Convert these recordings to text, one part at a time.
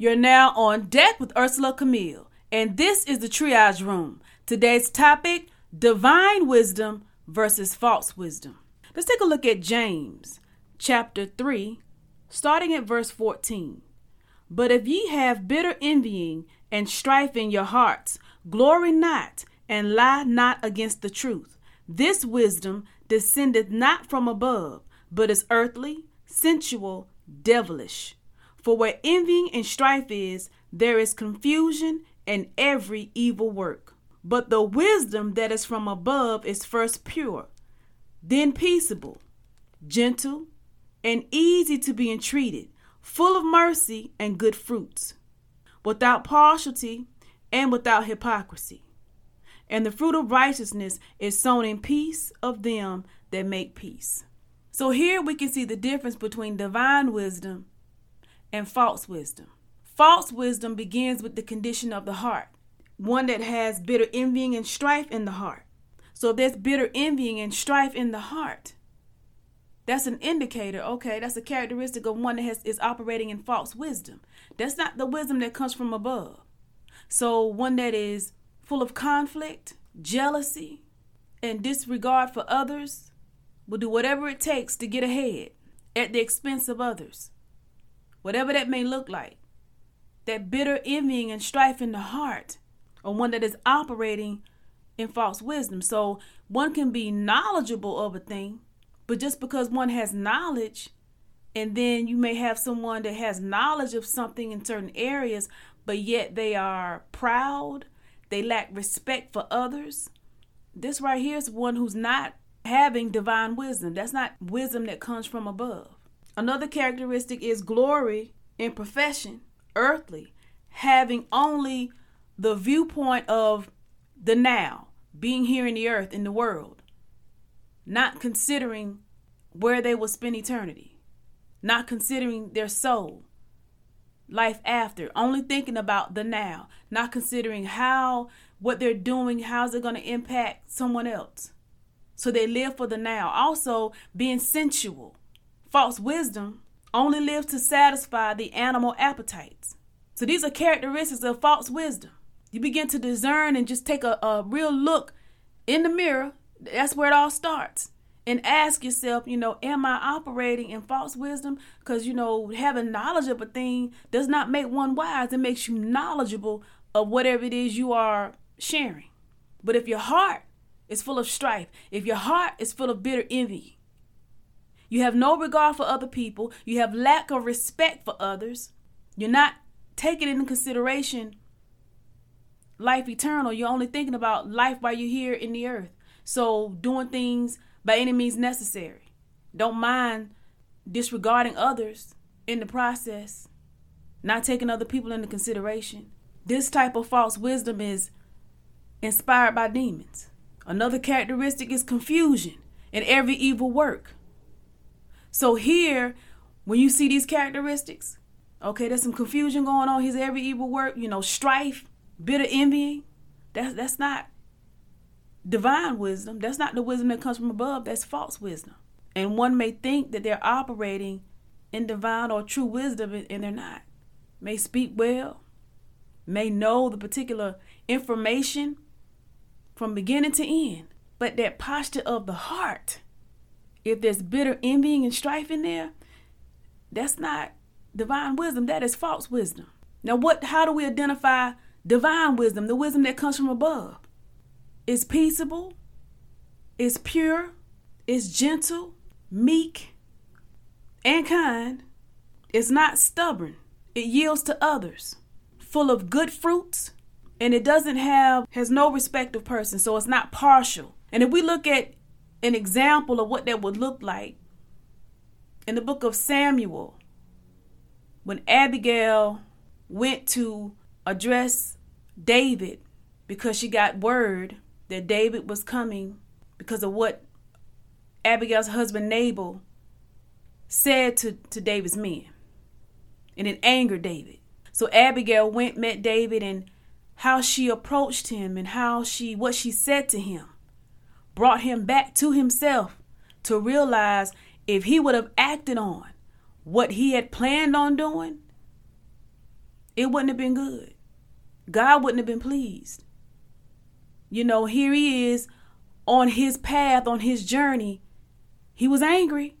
You're now on deck with Ursela Camille, and this is the Triage Room. Today's topic divine wisdom versus false wisdom. Let's take a look at James chapter 3, starting at verse 14. But if ye have bitter envying and strife in your hearts, glory not and lie not against the truth. This wisdom descendeth not from above, but is earthly, sensual, devilish. For where envying and strife is, there is confusion and every evil work. But the wisdom that is from above is first pure, then peaceable, gentle, and easy to be entreated, full of mercy and good fruits, without partiality and without hypocrisy. And the fruit of righteousness is sown in peace of them that make peace. So here we can see the difference between divine wisdom and false wisdom. False wisdom begins with the condition of the heart one that has bitter envying and strife in the heart. So if there's bitter envying and strife in the heart, that's an indicator. Okay, that's a characteristic of one that has, is operating in false wisdom. That's not the wisdom that comes from above. So one that is full of conflict, jealousy, and disregard for others will do whatever it takes to get ahead at the expense of others. Whatever that may look like. That bitter envying and strife in the heart or one that is operating in false wisdom. So one can be knowledgeable of a thing, but just because one has knowledge, and then you may have someone that has knowledge of something in certain areas, but yet they are proud, they lack respect for others. This right here is one who's not having divine wisdom. That's not wisdom that comes from above. Another characteristic is glory in profession, earthly, having only the viewpoint of the now, being here in the earth, in the world, not considering where they will spend eternity, not considering their soul, life after, only thinking about the now, not considering how what they're doing, how's it going to impact someone else. So they live for the now. Also, being sensual. False wisdom only lives to satisfy the animal appetites. So these are characteristics of false wisdom you begin to discern and just take a, a real look in the mirror. That's where it all starts. And ask yourself, you know, am I operating in false wisdom? Because, you know, having knowledge of a thing does not make one wise. It makes you knowledgeable of whatever it is you are sharing. But if your heart is full of strife, if your heart is full of bitter envy, you have no regard for other people, you have lack of respect for others, you're not taking into consideration life eternal. You're only thinking about life while you're here in the earth. So doing things by any means necessary. Don't mind disregarding others in the process, not taking other people into consideration. This type of false wisdom is inspired by demons. Another characteristic is confusion in every evil work. So here, when you see these characteristics, okay, there's some confusion going on. Here's every evil work, you know, strife, bitter envying, that's that's not divine wisdom. That's not the wisdom that comes from above. That's false wisdom. And one may think that they're operating in divine or true wisdom, and they're not. May speak well, may know the particular information from beginning to end, but that posture of the heart, if there's bitter envying and strife in there, that's not divine wisdom. That is false wisdom. Now, what? How do we identify divine wisdom, the wisdom that comes from above, is peaceable, is pure, is gentle, meek, and kind. It's not stubborn. It yields to others, full of good fruits, and it doesn't have has no respect of person, so it's not partial. And if we look at an example of what that would look like in the book of Samuel, when Abigail went to address David because she got word that David was coming because of what Abigail's husband Nabal said to, to David's men. And it angered David. So Abigail went, met David, and how she approached him and how she what she said to him brought him back to himself to realize if he would have acted on what he had planned on doing, it wouldn't have been good. God wouldn't have been pleased. You know, here he is on his path, on his journey. He was angry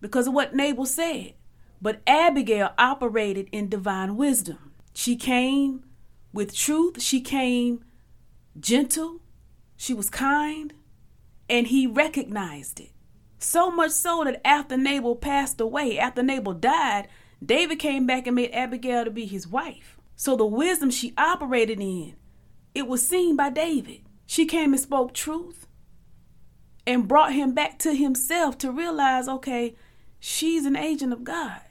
because of what Nabal said. But Abigail operated in divine wisdom. She came with truth, she came gentle, she was kind, and he recognized it. So much so that after Nabal passed away, after Nabal died, David came back and made Abigail to be his wife. So the wisdom she operated in, it was seen by David. She came and spoke truth and brought him back to himself to realize okay, she's an agent of God.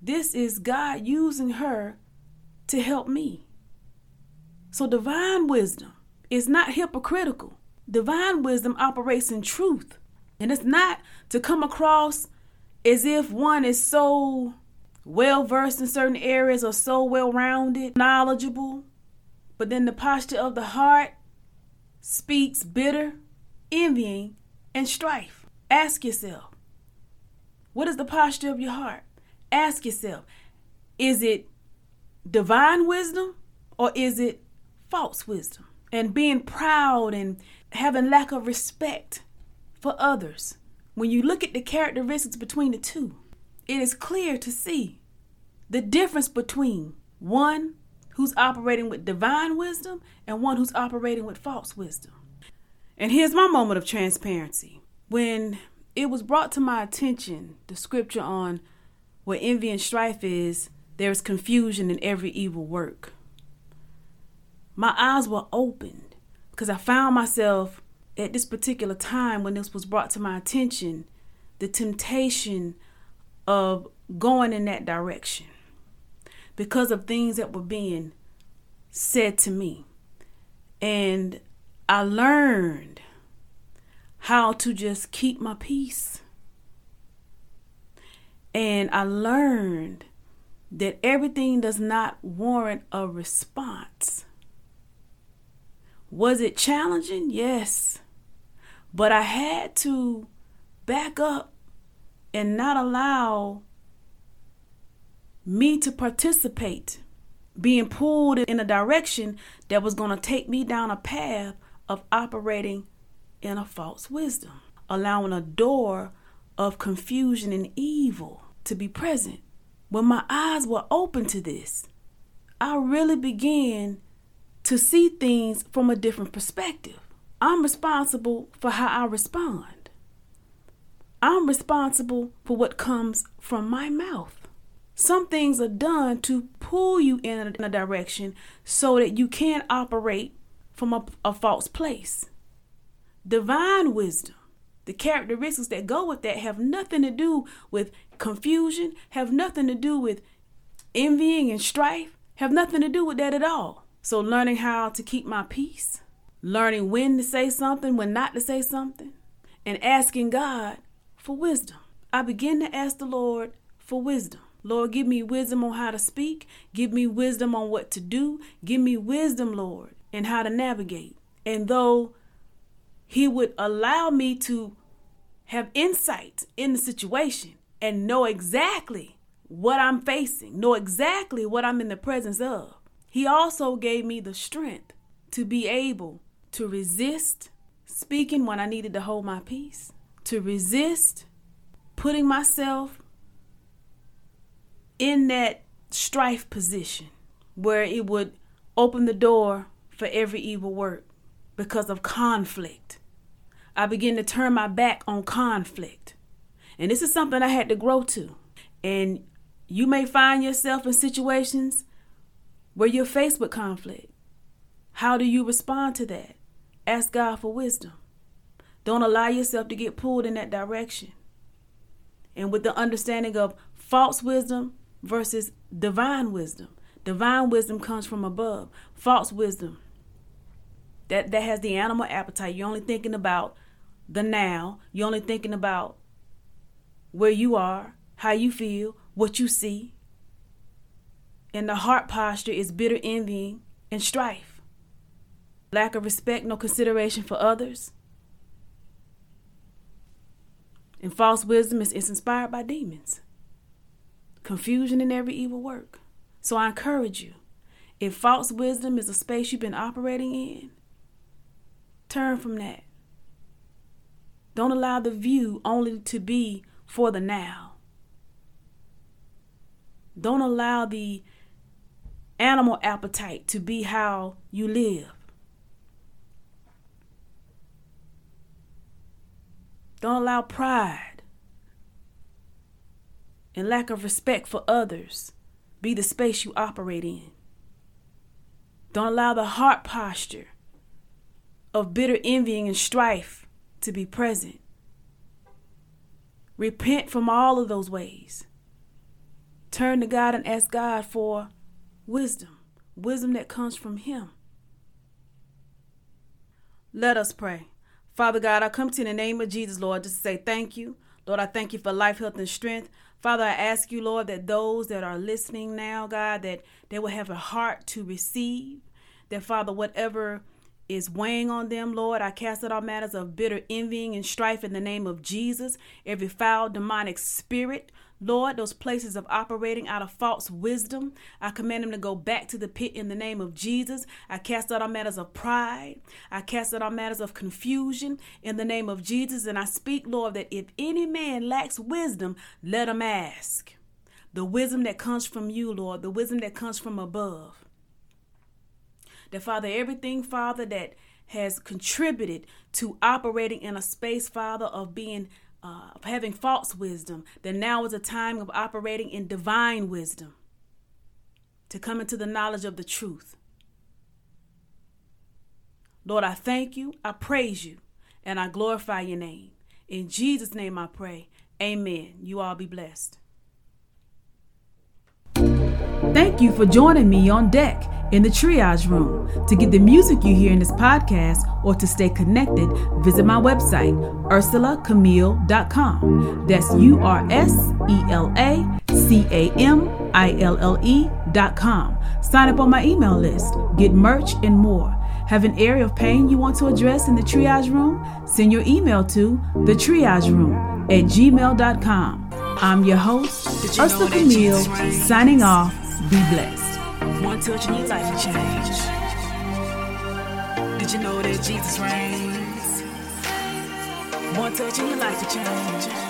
This is God using her to help me. So divine wisdom is not hypocritical. Divine wisdom operates in truth. And it's not to come across as if one is so well versed in certain areas or so well rounded, knowledgeable, but then the posture of the heart speaks bitter, envying, and strife. Ask yourself, what is the posture of your heart? Ask yourself, is it divine wisdom or is it false wisdom? And being proud and having lack of respect for others. When you look at the characteristics between the two, it is clear to see the difference between one who's operating with divine wisdom and one who's operating with false wisdom. And here's my moment of transparency. When it was brought to my attention the scripture on where envy and strife is, there is confusion in every evil work. My eyes were opened because I found myself at this particular time when this was brought to my attention, the temptation of going in that direction because of things that were being said to me. And I learned how to just keep my peace. And I learned that everything does not warrant a response. Was it challenging? Yes. But I had to back up and not allow me to participate, being pulled in a direction that was going to take me down a path of operating in a false wisdom, allowing a door of confusion and evil to be present. When my eyes were open to this, I really began to see things from a different perspective. I'm responsible for how I respond. I'm responsible for what comes from my mouth. Some things are done to pull you in a, direction so that you can't operate from a, a false place. Divine wisdom, the characteristics that go with that have nothing to do with confusion, have nothing to do with envying and strife, have nothing to do with that at all. So, learning how to keep my peace, learning when to say something, when not to say something, and asking God for wisdom. I begin to ask the Lord for wisdom. Lord, give me wisdom on how to speak. Give me wisdom on what to do. Give me wisdom, Lord, in how to navigate. And though He would allow me to have insight in the situation and know exactly what I'm facing, know exactly what I'm in the presence of, He also gave me the strength to be able to resist speaking when I needed to hold my peace, to resist putting myself in that strife position where it would open the door for every evil work because of conflict. I began to turn my back on conflict. And this is something I had to grow to. And you may find yourself in situations where you're faced with conflict. How do you respond to that? Ask God for wisdom. Don't allow yourself to get pulled in that direction. And with the understanding of false wisdom versus divine wisdom. Divine wisdom comes from above. False wisdom that that has the animal appetite. You're only thinking about the now. You're only thinking about where you are, how you feel, what you see. And the heart posture is bitter envying and strife. Lack of respect, no consideration for others. And false wisdom is, is inspired by demons. Confusion in every evil work. So I encourage you if false wisdom is a space you've been operating in, turn from that. Don't allow the view only to be for the now. Don't allow the animal appetite to be how you live. Don't allow pride and lack of respect for others be the space you operate in. Don't allow the heart posture of bitter envying and strife to be present. Repent from all of those ways. Turn to God and ask God for wisdom, wisdom that comes from Him. Let us pray. Father God, I come to you in the name of Jesus, Lord, just to say thank you. Lord, I thank you for life, health, and strength. Father, I ask you, Lord, that those that are listening now, God, that they will have a heart to receive. That, Father, whatever is weighing on them, Lord. I cast out all matters of bitter envying and strife in the name of Jesus. Every foul demonic spirit, Lord, those places of operating out of false wisdom, I command them to go back to the pit in the name of Jesus. I cast out all matters of pride. I cast out all matters of confusion in the name of Jesus. And I speak, Lord, that if any man lacks wisdom, let him ask. The wisdom that comes from you, Lord, the wisdom that comes from above. That, Father, everything, Father, that has contributed to operating in a space, Father, of being uh, of having false wisdom, that now is a time of operating in divine wisdom to come into the knowledge of the truth. Lord, I thank you, I praise you, and I glorify your name. In Jesus' name I pray. Amen. You all be blessed. Thank you for joining me on deck in the triage room. To get the music you hear in this podcast or to stay connected, visit my website, urselacamille.com. That's U R S E L A C A M I L L E.com. Sign up on my email list, get merch, and more. Have an area of pain you want to address in the triage room? Send your email to the triage room at gmail.com. I'm your host, Ursela Camille, signing off. Be blessed. One touch and your life will change. Did you know that Jesus reigns? One touch and your life will change.